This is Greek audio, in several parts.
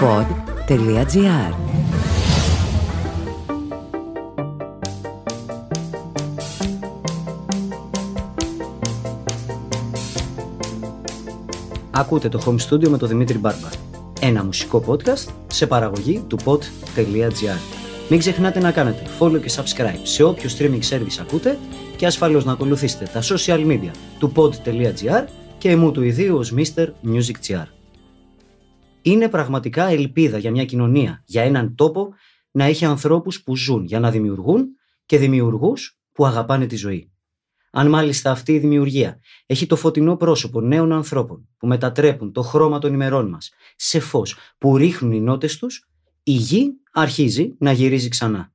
pod.gr Ακούτε το Home Studio με τον Δημήτρη Μπάρμπα. Ένα μουσικό podcast σε παραγωγή του pod.gr. Μην ξεχνάτε να κάνετε follow και subscribe σε όποιο streaming service ακούτε και ασφαλώς να ακολουθήσετε τα social media του pod.gr και εμού του ιδίου ως Mr. Music Είναι πραγματικά ελπίδα για μια κοινωνία, για έναν τόπο να έχει ανθρώπους που ζουν για να δημιουργούν και δημιουργούς που αγαπάνε τη ζωή. Αν μάλιστα αυτή η δημιουργία έχει το φωτεινό πρόσωπο νέων ανθρώπων που μετατρέπουν το χρώμα των ημερών μας σε φως που ρίχνουν οι νότες τους, η γη αρχίζει να γυρίζει ξανά.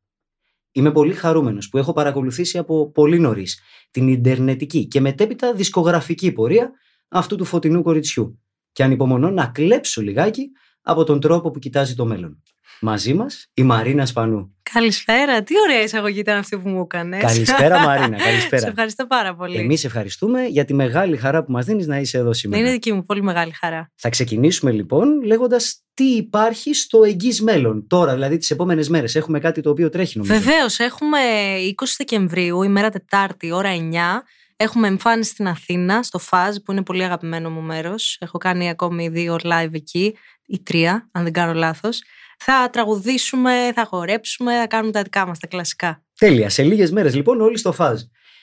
Είμαι πολύ χαρούμενος που έχω παρακολουθήσει από πολύ νωρίς την Ιντερνετική και μετέπειτα δισκογραφική πορεία αυτού του φωτεινού κοριτσιού και ανυπομονώ να κλέψω λιγάκι από τον τρόπο που κοιτάζει το μέλλον. Μαζί μας η Μαρίνα Σπανού. Καλησπέρα. Τι ωραία εισαγωγή ήταν αυτή που μου έκανες. Καλησπέρα, Μαρίνα. Καλησπέρα. Σε ευχαριστώ πάρα πολύ. Εμείς ευχαριστούμε για τη μεγάλη χαρά που μας δίνεις να είσαι εδώ σήμερα. Είναι δική μου πολύ μεγάλη χαρά. Θα ξεκινήσουμε λοιπόν λέγοντας τι υπάρχει στο εγγύς μέλλον. Τώρα, δηλαδή τις επόμενες μέρες. Έχουμε κάτι το οποίο τρέχει, νομίζω. Βεβαίως. Έχουμε 20 Δεκεμβρίου, ημέρα Τετάρτη, ώρα 9. Έχουμε εμφάνιση στην Αθήνα, στο ΦΑΖ, που είναι πολύ αγαπημένο μου μέρος. Έχω κάνει ακόμη δύο live εκεί, ή τρία, αν δεν κάνω λάθος θα τραγουδήσουμε, θα χορέψουμε, θα κάνουμε τα δικά μας, τα κλασικά. Τέλεια. Σε λίγες μέρες λοιπόν όλοι στο φάζ.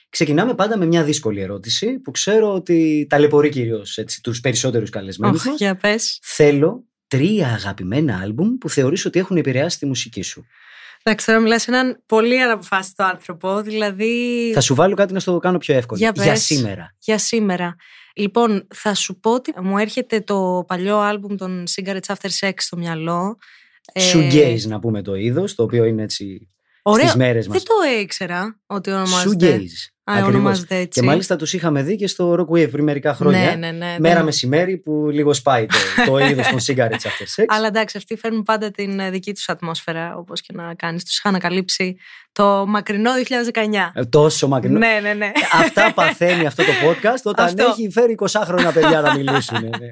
Ξεκινάμε πάντα με μια δύσκολη ερώτηση που ξέρω ότι ταλαιπωρεί κυρίως τους περισσότερους καλεσμένους. Oh, για πες. Θέλω τρία αγαπημένα άλμπουμ που θεωρείς ότι έχουν επηρεάσει τη μουσική σου. Εντάξει, τώρα μιλάς σε έναν πολύ αναποφάσιστο άνθρωπο, δηλαδή... Θα σου βάλω κάτι να στο κάνω πιο εύκολο. Για, για σήμερα. Για σήμερα. Λοιπόν, θα σου πω ότι μου έρχεται το παλιό άλμπουμ των Cigarettes After Sex στο μυαλό. Shoegaze να πούμε το είδος, το οποίο είναι έτσι Ωραίο. στις μέρες μας. Δεν το ήξερα ότι ονομάζεται. Shoegaze. Α, ονομάζεται έτσι. Και μάλιστα τους είχαμε δει και στο Rock Wave πριν μερικά χρόνια. Ναι, ναι, ναι, μέρα ναι. μεσημέρι που λίγο σπάει το, το είδος των cigarettes after sex. Αλλά εντάξει, αυτοί φέρνουν πάντα την ε, δική τους ατμόσφαιρα, όπως και να κάνεις. Τους είχα ανακαλύψει το μακρινό 2019. Ε, Τόσο μακρινό. Ναι, ναι, ναι. Αυτά παθαίνει αυτό το podcast όταν Αυτό. έχει φέρει 20 χρόνια παιδιά να μιλήσουν. ναι.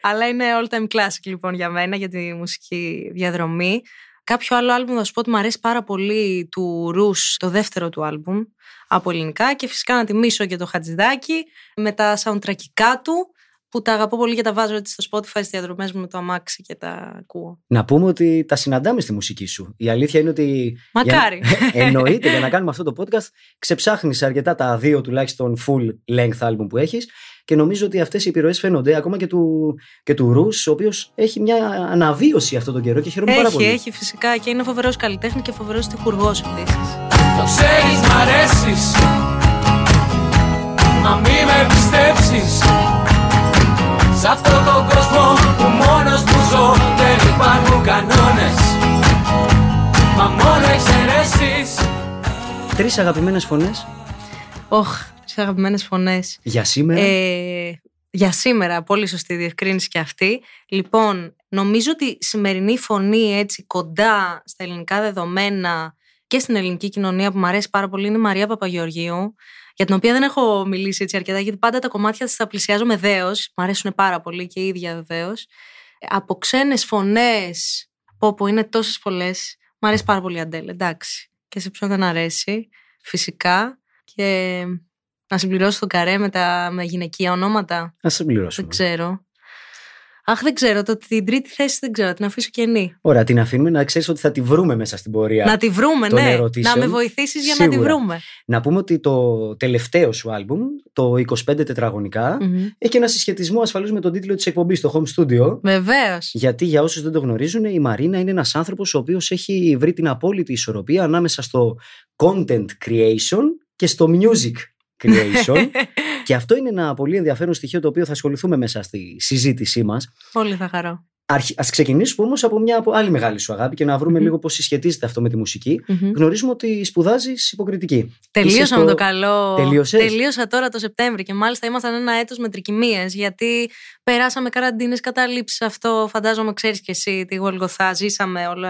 Αλλά είναι all time classic λοιπόν για μένα, για τη μουσική διαδρομή. Κάποιο άλλο άλμπουμ θα σου πω ότι μου αρέσει πάρα πολύ του Ρους, το δεύτερο του άλμπουμ από ελληνικά και φυσικά να τιμήσω και το Χατζηδάκι με τα soundtrackικά του που τα αγαπώ πολύ και τα βάζω έτσι στο Spotify στις διαδρομές μου με το αμάξι και τα ακούω. Να πούμε ότι τα συναντάμε στη μουσική σου. Η αλήθεια είναι ότι. Μακάρι. Για... Εννοείται για να κάνουμε αυτό το podcast, ξεψάχνεις αρκετά τα δύο τουλάχιστον full length album που έχεις και νομίζω ότι αυτές οι επιρροές φαίνονται ακόμα και του, και του Ρους, ο οποίος έχει μια αναβίωση αυτό τον καιρό και χαίρομαι πάρα Έχει, πολύ. έχει φυσικά και είναι φοβερός καλλιτέχνης και φοβερός τυχουργό επίσης. Το ξέρεις μ' αρέσεις Μα μη με πιστέψεις Σ' αυτό τον κόσμο που μόνος μου ζω Δεν υπάρχουν κανόνες Μα μόνο εξαιρέσεις Τρεις αγαπημένες φωνές Οχ, τι αγαπημένες φωνές. για σήμερα. Ε, για σήμερα, πολύ σωστή διευκρίνηση και αυτή. Λοιπόν, νομίζω ότι η σημερινή φωνή έτσι κοντά στα ελληνικά δεδομένα και στην ελληνική κοινωνία που μου αρέσει πάρα πολύ είναι η Μαρία Παπαγεωργίου, για την οποία δεν έχω μιλήσει έτσι αρκετά, γιατί πάντα τα κομμάτια της τα πλησιάζω με δέος, μου αρέσουν πάρα πολύ και η ίδια βεβαίως. Από ξένες φωνές, πω πω είναι τόσες πολλές, μου αρέσει πάρα πολύ η Αντέλ, εντάξει. Και σε ποιον δεν αρέσει, φυσικά. Και να συμπληρώσω το καρέ με τα με γυναικεία ονόματα. Να συμπληρώσουμε. Δεν ξέρω. Αχ, δεν ξέρω. Το, την τρίτη θέση δεν ξέρω. Την αφήσω κενή. Ωραία, την αφήνουμε να ξέρεις ότι θα τη βρούμε μέσα στην πορεία. Να τη βρούμε, των ναι. ερωτήσεων. Να με βοηθήσεις για να τη Σίγουρα. βρούμε. Να πούμε ότι το τελευταίο σου άλμπουμ, το 25 τετραγωνικά, Μμμ. έχει ένα συσχετισμό ασφαλώς με τον τίτλο της εκπομπής στο Home Studio. Βεβαίως. Γιατί για όσους δεν το γνωρίζουν, η Μαρίνα είναι ένας άνθρωπος ο οποίος έχει βρει την απόλυτη ισορροπία ανάμεσα στο content creation και στο music creation. και αυτό είναι ένα πολύ ενδιαφέρον στοιχείο το οποίο θα ασχοληθούμε μέσα στη συζήτησή μας. Πολύ θα χαρώ. Αρχι- Ας ξεκινήσουμε όμως από μια από άλλη μεγάλη σου αγάπη και να βρουμε Μμμ. λίγο πώς συσχετίζεται αυτό με τη μουσική. Μμμ. Γνωρίζουμε ότι σπουδάζεις υποκριτική. Τελείωσα Είσαι με στο- το καλό. Τελείωσες; Τελείωσα τώρα το Σεπτέμβρη και μάλιστα ήμασταν ένα έτος με τρικυμίες γιατί περάσαμε καραντίνες, καταλήψεις αυτό. Φαντάζομαι ξέρεις και εσύ τη Γολγοθά. Ζήσαμε όλο,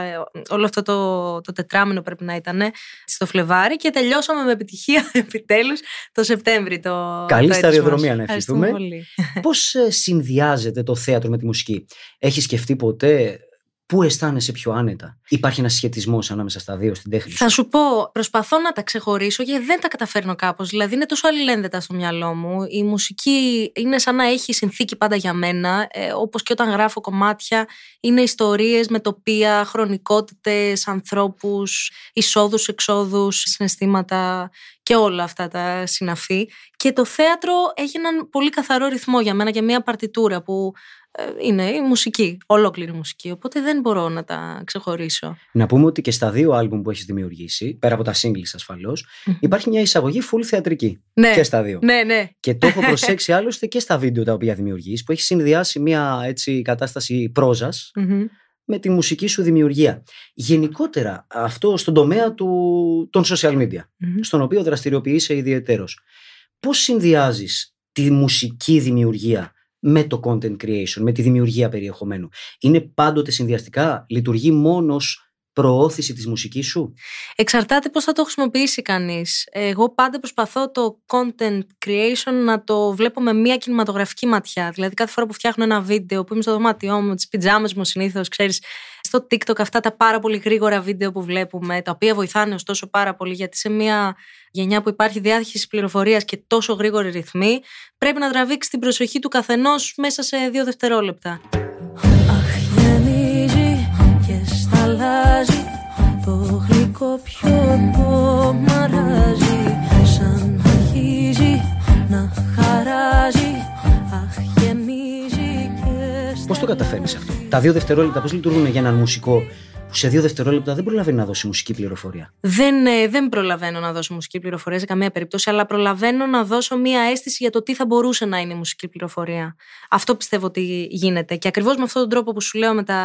όλο αυτό το, το τετράμινο πρέπει να ήταν στο Φλεβάρι και τελειώσαμε με επιτυχία επιτέλους το Σεπτέμβρη. Το, Καλή το έτος σταδιοδρομία μας. να Ευχαριστούμε ευχηθούμε. πολύ. Πώς ε, συνδυάζεται το θέατρο με τη μουσική; Έχεις σκεφτεί ποτέ Πού αισθάνεσαι πιο άνετα; Υπάρχει ένας σχετισμός ανάμεσα στα δύο στην τέχνη. Θα σου; πω, προσπαθώ να τα ξεχωρίσω γιατί δεν τα καταφέρνω κάπως. Δηλαδή είναι τόσο αλληλένδετα στο μυαλό μου. Η μουσική είναι σαν να έχει συνθήκη πάντα για μένα. Ε, Όπως και όταν γράφω κομμάτια, είναι ιστορίες με τοπία, χρονικότητες, ανθρώπους, εισόδους, εξόδους, συναισθήματα και όλα αυτά τα συναφή. Και το θέατρο έχει έναν πολύ καθαρό ρυθμό για μένα και μια παρτιτούρα που ε, είναι η μουσική, ολόκληρη μουσική. Οπότε δεν μπορώ να τα ξεχωρίσω. Να πούμε ότι και στα δύο άλμπουμ που έχεις δημιουργήσει, πέρα από τα singles ασφαλώς, υπάρχει μια εισαγωγή full θεατρική. Ναι. Και στα δύο. Ναι, ναι. Και το έχω προσέξει άλλωστε και στα βίντεο τα οποία δημιουργείς, που έχει συνδυάσει μια έτσι κατάσταση πρόζας Μμμ. με τη μουσική σου δημιουργία. Γενικότερα, αυτό στον τομέα του, των social media, Μμμ. στον οποίο δραστηριοποιείσαι ιδιαιτέρως. Πώς συνδυάζεις τη μουσική δημιουργία με το content creation, με τη δημιουργία περιεχομένου. Είναι πάντοτε συνδυαστικά, λειτουργεί μόνος προώθηση της μουσικής σου; Εξαρτάται πώς θα το χρησιμοποιήσει κανείς. Εγώ πάντα προσπαθώ το content creation να το βλέπω με μια κινηματογραφική ματιά. Δηλαδή κάθε φορά που φτιάχνω ένα βίντεο που είμαι στο δωμάτιό μου, τις πιτζάμες μου συνήθως, ξέρεις, στο TikTok αυτά τα πάρα πολύ γρήγορα βίντεο που βλέπουμε, τα οποία βοηθάνε ωστόσο πάρα πολύ, γιατί σε μια γενιά που υπάρχει διάχυση πληροφορίας και τόσο γρήγοροι ρυθμοί, πρέπει να τραβήξει την προσοχή του καθενός μέσα σε δύο δευτερόλεπτα. Γλυκό πιο μαράζει Σαν αρχίζει να χαράζει Αχ γεμίζει και Πώς το καταφέρνεις αυτό; Τα δύο δευτερόλεπτα πώς λειτουργούν για έναν μουσικό που σε δύο δευτερόλεπτα δεν προλαβαίνει να δώσει μουσική πληροφορία; Δεν, ε, δεν προλαβαίνω να δώσω μουσική πληροφορία σε καμία περίπτωση, αλλά προλαβαίνω να δώσω μία αίσθηση για το τι θα μπορούσε να είναι η μουσική πληροφορία. Αυτό πιστεύω ότι γίνεται. Και ακριβώς με αυτόν τον τρόπο που σου λέω με τα,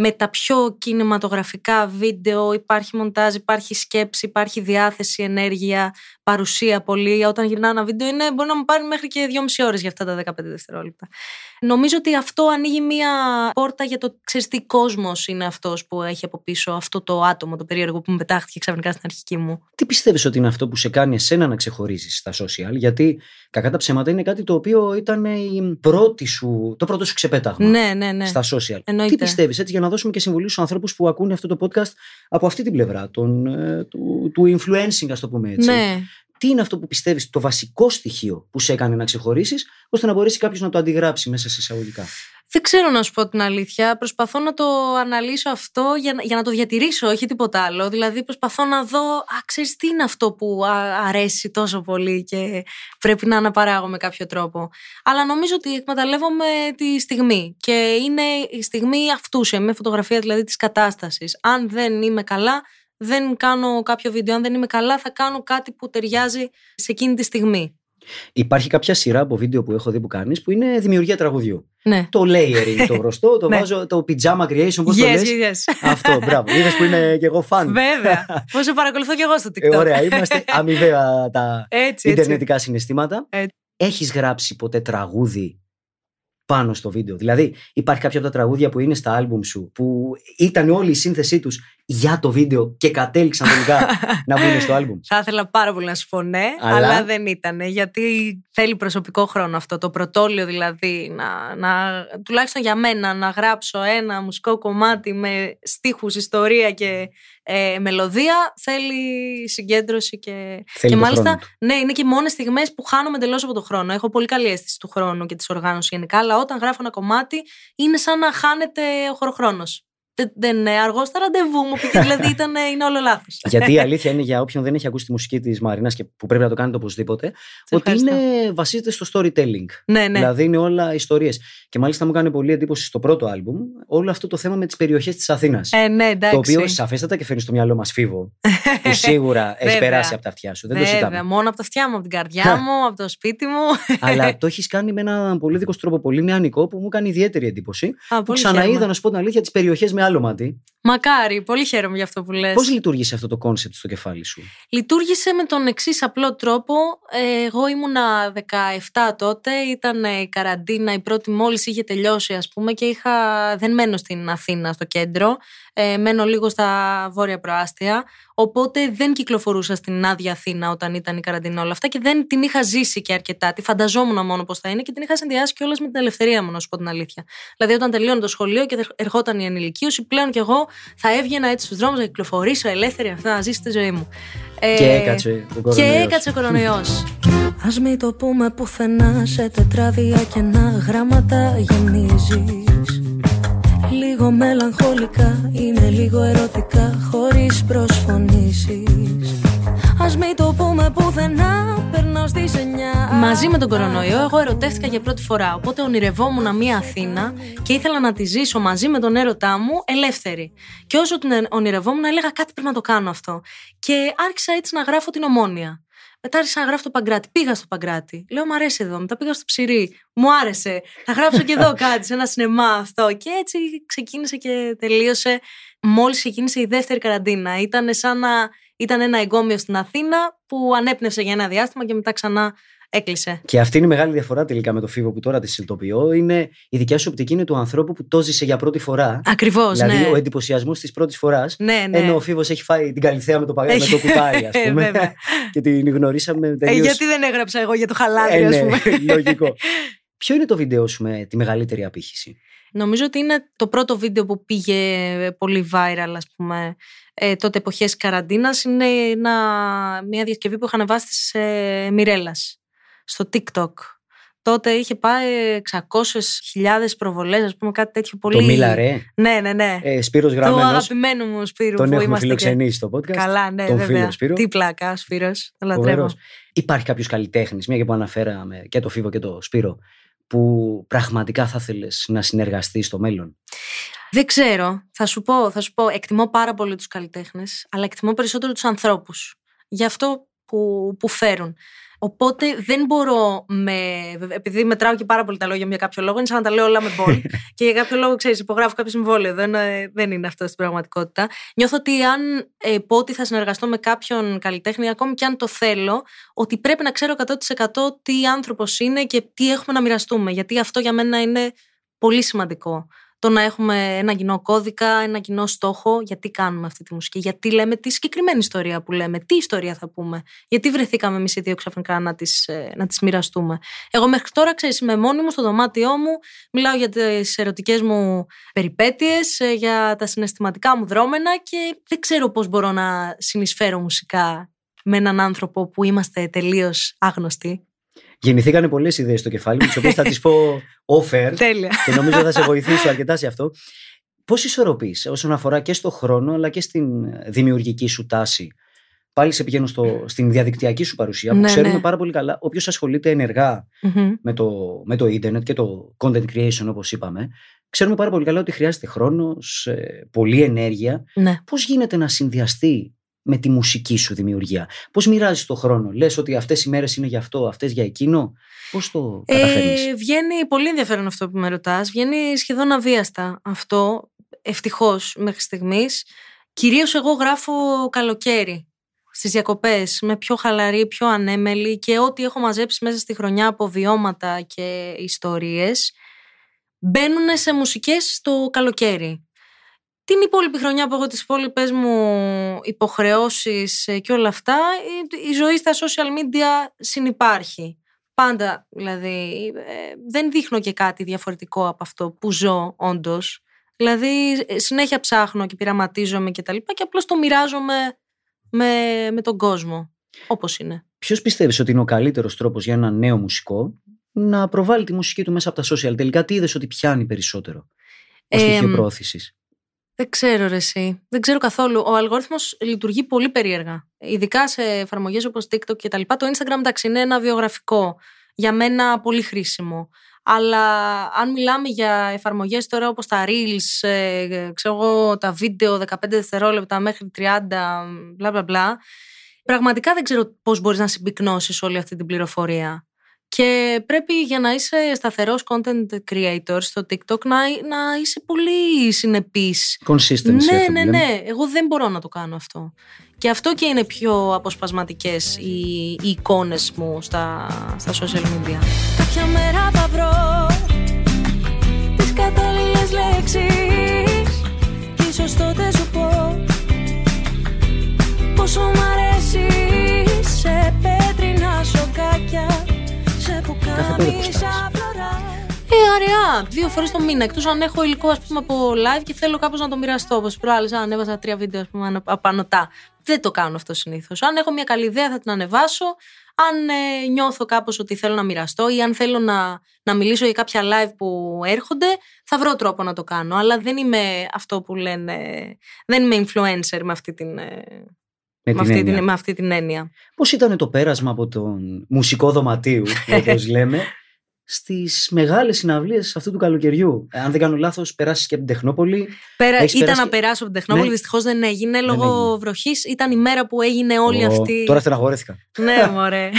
με τα πιο κινηματογραφικά βίντεο, υπάρχει μοντάζ, υπάρχει σκέψη, υπάρχει διάθεση, ενέργεια, παρουσία πολύ. Όταν γυρνάω ένα βίντεο, είναι, μπορεί να μου πάρει μέχρι και 2,5 ώρες για αυτά τα 15 δευτερόλεπτα. Νομίζω ότι αυτό ανοίγει μία πόρτα για το ξέρεις τι κόσμος είναι αυτός που έχει από πίσω αυτό το άτομο, το περίεργο που μου πετάχτηκε ξαφνικά στην αρχική μου. Τι πιστεύεις ότι είναι αυτό που σε κάνει εσένα να ξεχωρίζεις στα social, γιατί κακά τα ψέματα είναι κάτι το οποίο ήταν η πρώτη σου, το πρώτο σου ξεπέταγμα Ναι, ναι, ναι. στα social. Εννοείται. Τι πιστεύεις έτσι για να δώσουμε και συμβουλή στους ανθρώπους που ακούνε αυτό το podcast από αυτή την πλευρά, τον, ε, του, του influencing ας το πούμε έτσι. Ναι. Τι είναι αυτό που πιστεύεις το βασικό στοιχείο που σε έκανε να ξεχωρίσεις ώστε να μπορέσει κάποιος να το αντιγράψει μέσα σε εισαγωγικά; Δεν ξέρω να σου πω την αλήθεια. Προσπαθώ να το αναλύσω αυτό για, να- για να το διατηρήσω, όχι τίποτα άλλο. Δηλαδή, προσπαθώ να δω, α, ξέρεις τι είναι αυτό που α- αρέσει τόσο πολύ και πρέπει να αναπαράγω με κάποιο τρόπο. Αλλά νομίζω ότι εκμεταλλεύομαι τη στιγμή. Και είναι η στιγμή αυτούσια, με φωτογραφία δηλαδή της κατάστασης. Αν δεν είμαι καλά, δεν κάνω κάποιο βίντεο. Αν δεν είμαι καλά, θα κάνω κάτι που ταιριάζει σε εκείνη τη στιγμή. Υπάρχει κάποια σειρά από βίντεο που έχω δει που κάνεις που είναι δημιουργία τραγουδιού. Ναι. Το layering το γνωστό, το Ναι. βάζω, το pyjama creation, πώς το Yes, λες; yes. Αυτό, μπράβο. Είδες που είμαι και εγώ φαν. Βέβαια. Πώ σε παρακολουθώ κι εγώ στο Ε, TikTok. ωραία, είμαστε αμοιβαία τα Έτσι, έτσι. ιντερνετικά συναισθήματα. Έτσι. Έχεις γράψει ποτέ τραγούδι πάνω στο βίντεο; Δηλαδή, υπάρχει κάποια από τα τραγούδια που είναι στα άλμπουμ σου που ήταν όλη η σύνθεσή τους για το βίντεο και κατέληξαν τελικά να μπουν στο άλμπουμ. Θα ήθελα πάρα πολύ να σου πω ναι, Αλλά- αλλά, δεν ήταν. Γιατί θέλει προσωπικό χρόνο αυτό. Το πρωτόλιο δηλαδή, να, να, τουλάχιστον για μένα, να γράψω ένα μουσικό κομμάτι με στίχους, ιστορία και ε, μελωδία, θέλει συγκέντρωση και. Θέλει και το μάλιστα, χρόνο του. ναι, είναι και μόνες στιγμές που χάνομαι εντελώς από το χρόνο. Έχω πολύ καλή αίσθηση του χρόνου και της οργάνωσης γενικά, αλλά όταν γράφω ένα κομμάτι, είναι σαν να χάνεται ο χωροχρόνος. Δεν, δεν είναι αργός στα ραντεβού μου, πήγε, δηλαδή ήταν, είναι όλο λάθος. Γιατί η αλήθεια είναι για όποιον δεν έχει ακούσει τη μουσική της Μαρίνας και που πρέπει να το κάνετε οπωσδήποτε, ότι ευχαριστώ. είναι, βασίζεται στο storytelling. Ναι, ναι. Δηλαδή είναι όλα ιστορίες. Και μάλιστα μου κάνει πολύ εντύπωση στο πρώτο άλμπουμ όλο αυτό το θέμα με τις περιοχές της Αθήνας. Ε, ναι, εντάξει. το οποίο σαφέστατα και φέρνει στο μυαλό μας φίβο. που σίγουρα έχει Βέβαια. περάσει από τα αυτιά σου. Δεν το Βέβαια, συζητάμε. μόνο από τα αυτιά μου, από την καρδιά μου, από το σπίτι μου. Αλλά το έχεις κάνει με έναν πολύ δικό σου τρόπο, πολύ νεανικό, που μου κάνει ιδιαίτερη εντύπωση. Α, Που πολύ ξαναείδα, χαίρομαι. να σου πω την αλήθεια, τις περιοχές με άλλο μάτι. Μακάρι, πολύ χαίρομαι για αυτό που λες. Πώς λειτουργήσε αυτό το concept στο κεφάλι σου, Λειτουργήσε με τον εξής απλό τρόπο. Ε, Εγώ ήμουνα 17 τότε, ήταν η καραντίνα, η πρώτη μόλις είχε τελειώσει ας πούμε και είχα, δεν μένω στην Αθήνα στο κέντρο, ε, μένω λίγο στα βόρεια προάστια, οπότε δεν κυκλοφορούσα στην άδεια Αθήνα όταν ήταν η καραντίνα όλα αυτά και δεν την είχα ζήσει και αρκετά. Τη φανταζόμουν μόνο πώς θα είναι και την είχα συνδυάσει κιόλας με την ελευθερία μου, να σου πω την αλήθεια. Δηλαδή όταν τελείωνε το σχολείο και ερχόταν η ενηλικίωση, πλέον κι εγώ θα έβγαινα έτσι στους δρόμους να κυκλοφορήσω ελεύθερη αυτά, να ζήσω τη ζωή μου. Ε, Και έκατσε ο Και κορονοϊός. έκατσε ο κορονοϊός. Ας μην το πούμε πουθενά σε τετράδια κενά γράμματα γεμίζεις Λίγο μελαγχολικά, είναι λίγο ερωτικά χωρίς προσφωνήσεις Ας μην το πούμε πουθενά, περνάω στις εννιά Μαζί με τον κορονοϊό, εγώ ερωτεύτηκα για πρώτη φορά. Οπότε ονειρευόμουν μια Αθήνα και ήθελα να τη ζήσω μαζί με τον έρωτά μου ελεύθερη. Και όσο την ονειρευόμουν, έλεγα κάτι πρέπει να το κάνω αυτό. Και άρχισα έτσι να γράφω την ομόνια. Μετά άρχισα να γράφω το Παγκράτη. Πήγα στο Παγκράτη. Λέω, Μ' αρέσει εδώ. Μετά πήγα στο Ψηρή. Μου άρεσε. Θα γράψω και εδώ κάτι, σε ένα σινεμά αυτό. Και έτσι ξεκίνησε και τελείωσε. Μόλις ξεκίνησε η δεύτερη καραντίνα. Ήταν σαν να ήταν ένα εγκόμιο στην Αθήνα που ανέπνευσε για ένα διάστημα και μετά ξανά έκλεισε. Και αυτή είναι η μεγάλη διαφορά τελικά με το φίβο που τώρα τη συνειδητοποιώ. Είναι η δικιά σου οπτική είναι του ανθρώπου που το ζησε για πρώτη φορά. Ακριβώς, δηλαδή ναι. ο εντυπωσιασμός της πρώτης φοράς. Ναι, ναι. Ενώ ο φίβος έχει φάει την καλυθέα με το, παγά, με το κουτάλι, ας Ε, πούμε. βέβαια. και την γνωρίσαμε Ε, τελείως. γιατί δεν έγραψα εγώ για το χαλάδι, ε, ας ναι, πούμε. λογικό. Ποιο είναι το βίντεο σου με τη μεγαλύτερη απήχηση; Νομίζω ότι είναι το πρώτο βίντεο που πήγε πολύ viral, ας πούμε, ε, τότε εποχές καραντίνας. Είναι ένα, μια διασκευή που είχα ανεβάσει της ε, Μιρέλας στο TikTok. Τότε είχε πάει 600.000 προβολές, ας πούμε, κάτι τέτοιο πολύ... Το Μίλα Ρε. Ναι, ναι, ναι. Ε, Σπύρος του Γραμμένος. αγαπημένου μου Σπύρου Τον που έχουμε είμαστε και... φιλοξενήσει στο podcast. Καλά, ναι, τον βέβαια. φίλο Σπύρο. Τι πλάκα, Σπύρος. Το λατρεύω. Φοβερός. Υπάρχει κάποιος καλλιτέχνης, μια και που αναφέραμε και το Φίβο και το Σπύρο, που πραγματικά θα ήθελε να συνεργαστείς στο μέλλον; Δεν ξέρω. Θα σου πω, θα σου πω. Εκτιμώ πάρα πολύ τους καλλιτέχνες, αλλά εκτιμώ περισσότερο τους ανθρώπους. Για αυτό που, που φέρουν. Οπότε δεν μπορώ με. Επειδή μετράω και πάρα πολύ τα λόγια μου για κάποιο λόγο, είναι σαν να τα λέω όλα με μπολ. και για κάποιο λόγο, ξέρεις, υπογράφω κάποιο συμβόλαιο. Δεν, ε, δεν είναι αυτό στην πραγματικότητα. Νιώθω ότι αν ε, πω ότι θα συνεργαστώ με κάποιον καλλιτέχνη, ακόμη και αν το θέλω, ότι πρέπει να ξέρω 100% τι άνθρωπος είναι και τι έχουμε να μοιραστούμε. Γιατί αυτό για μένα είναι πολύ σημαντικό το να έχουμε ένα κοινό κώδικα, ένα κοινό στόχο, γιατί κάνουμε αυτή τη μουσική, γιατί λέμε τη συγκεκριμένη ιστορία που λέμε, τι ιστορία θα πούμε, γιατί βρεθήκαμε εμείς οι δύο ξαφνικά να τις, ε, να τις μοιραστούμε. Εγώ μέχρι τώρα, ξέρεις, είμαι μόνη μου στο δωμάτιό μου, μιλάω για τις ερωτικές μου περιπέτειες, ε, για τα συναισθηματικά μου δρόμενα και δεν ξέρω πώς μπορώ να συνεισφέρω μουσικά με έναν άνθρωπο που είμαστε τελείως άγνωστοι. Γεννηθήκανε πολλές ιδέες στο κεφάλι μου, τις οποίες θα τις πω offer Τέλεια. και νομίζω θα σε βοηθήσω αρκετά σε αυτό. Πώς ισορροπείς όσον αφορά και στο χρόνο αλλά και στην δημιουργική σου τάση; Πάλι σε πηγαίνω στο, στην διαδικτυακή σου παρουσία που Ναι, ξέρουμε ναι. πάρα πολύ καλά. Όποιος ασχολείται ενεργά Μμμ. με το, με το ίντερνετ και το content creation όπως είπαμε, ξέρουμε πάρα πολύ καλά ότι χρειάζεται χρόνος, ε, πολλή ενέργεια. Ναι. Πώς γίνεται να συνδυαστεί με τη μουσική σου δημιουργία. Πώς μοιράζεις το χρόνο; Λες ότι αυτές οι μέρες είναι για αυτό, αυτές για εκείνο; Πώς το καταφέρνεις; Ε, βγαίνει πολύ ενδιαφέρον αυτό που με ρωτάς. Βγαίνει σχεδόν αβίαστα αυτό. Ευτυχώς μέχρι στιγμής. Κυρίως εγώ γράφω καλοκαίρι στις διακοπές με πιο χαλαρή, πιο ανέμελη και ό,τι έχω μαζέψει μέσα στη χρονιά από βιώματα και ιστορίες μπαίνουν σε μουσικές το καλοκαίρι. Την υπόλοιπη χρονιά που έχω τις υπόλοιπες μου υποχρεώσεις ε, και όλα αυτά, η, η ζωή στα social media συνυπάρχει. Πάντα, δηλαδή, ε, δεν δείχνω και κάτι διαφορετικό από αυτό που ζω όντως. Δηλαδή, ε, συνέχεια ψάχνω και πειραματίζομαι και τα λοιπά και απλώς το μοιράζομαι με, με τον κόσμο, όπως είναι. Ποιος πιστεύεις ότι είναι ο καλύτερος τρόπος για ένα νέο μουσικό να προβάλλει τη μουσική του μέσα από τα social; Τελικά τι είδες ότι πιάνει περισσότερο ως Ε, στοιχείο προώθησης; Δεν ξέρω ρε εσύ. Δεν ξέρω καθόλου. Ο αλγόριθμος λειτουργεί πολύ περίεργα. Ειδικά σε εφαρμογές όπως TikTok και τα λοιπά. Το Instagram εντάξει είναι ένα βιογραφικό. Για μένα πολύ χρήσιμο. Αλλά αν μιλάμε για εφαρμογές τώρα όπως τα Reels, ε, ξέρω εγώ, τα βίντεο 15 δευτερόλεπτα μέχρι 30, μπλα μπλα μπλα, πραγματικά δεν ξέρω πώς μπορείς να συμπυκνώσεις όλη αυτή την πληροφορία. Και πρέπει για να είσαι σταθερός content creator στο TikTok να, να είσαι πολύ συνεπής. Consistency. Ναι, αυτό ναι, που λέμε. ναι. Εγώ δεν μπορώ να το κάνω αυτό. Και αυτό και είναι πιο αποσπασματικές οι, οι εικόνες μου στα, στα social media. Κάποια μέρα θα βρω τις κατάλληλες λέξεις Κι ίσως τότε σου πω Πόσο μ' αρέσει σε πέτρινα σοκάκια Σε Κάθε πέρα πουκάμισα ποστάρεις. Ε, φλωρά αραιά. Δύο φορές το μήνα. Εκτός αν έχω υλικό ας πούμε, από live και θέλω κάπως να το μοιραστώ. Όπως προάλλες, αν ανέβασα τρία βίντεο ας πούμε, ανα- απανωτά. Δεν το κάνω αυτό συνήθως. Αν έχω μια καλή ιδέα, θα την ανεβάσω. Αν ε, νιώθω κάπως ότι θέλω να μοιραστώ ή αν θέλω να, να μιλήσω για κάποια live που έρχονται, θα βρω τρόπο να το κάνω. Αλλά δεν είμαι αυτό που λένε. Δεν είμαι influencer με αυτή την, ε, Με με την αυτή έννοια. την, με αυτή την έννοια. Πώς ήταν το πέρασμα από τον μουσικό δωματίου, όπως λέμε, στις μεγάλες συναυλίες αυτού του καλοκαιριού. Ε, Αν δεν κάνω λάθος, περάσεις και από την Τεχνόπολη. Πέρα, Έχεις ήταν περάσει να και- περάσω από την Τεχνόπολη, Ναι. δυστυχώς δεν έγινε λόγω έγινε. βροχής. Ήταν η μέρα που έγινε όλη Ω, αυτή. Τώρα στεναχωρέθηκα. Ναι, μωρέ.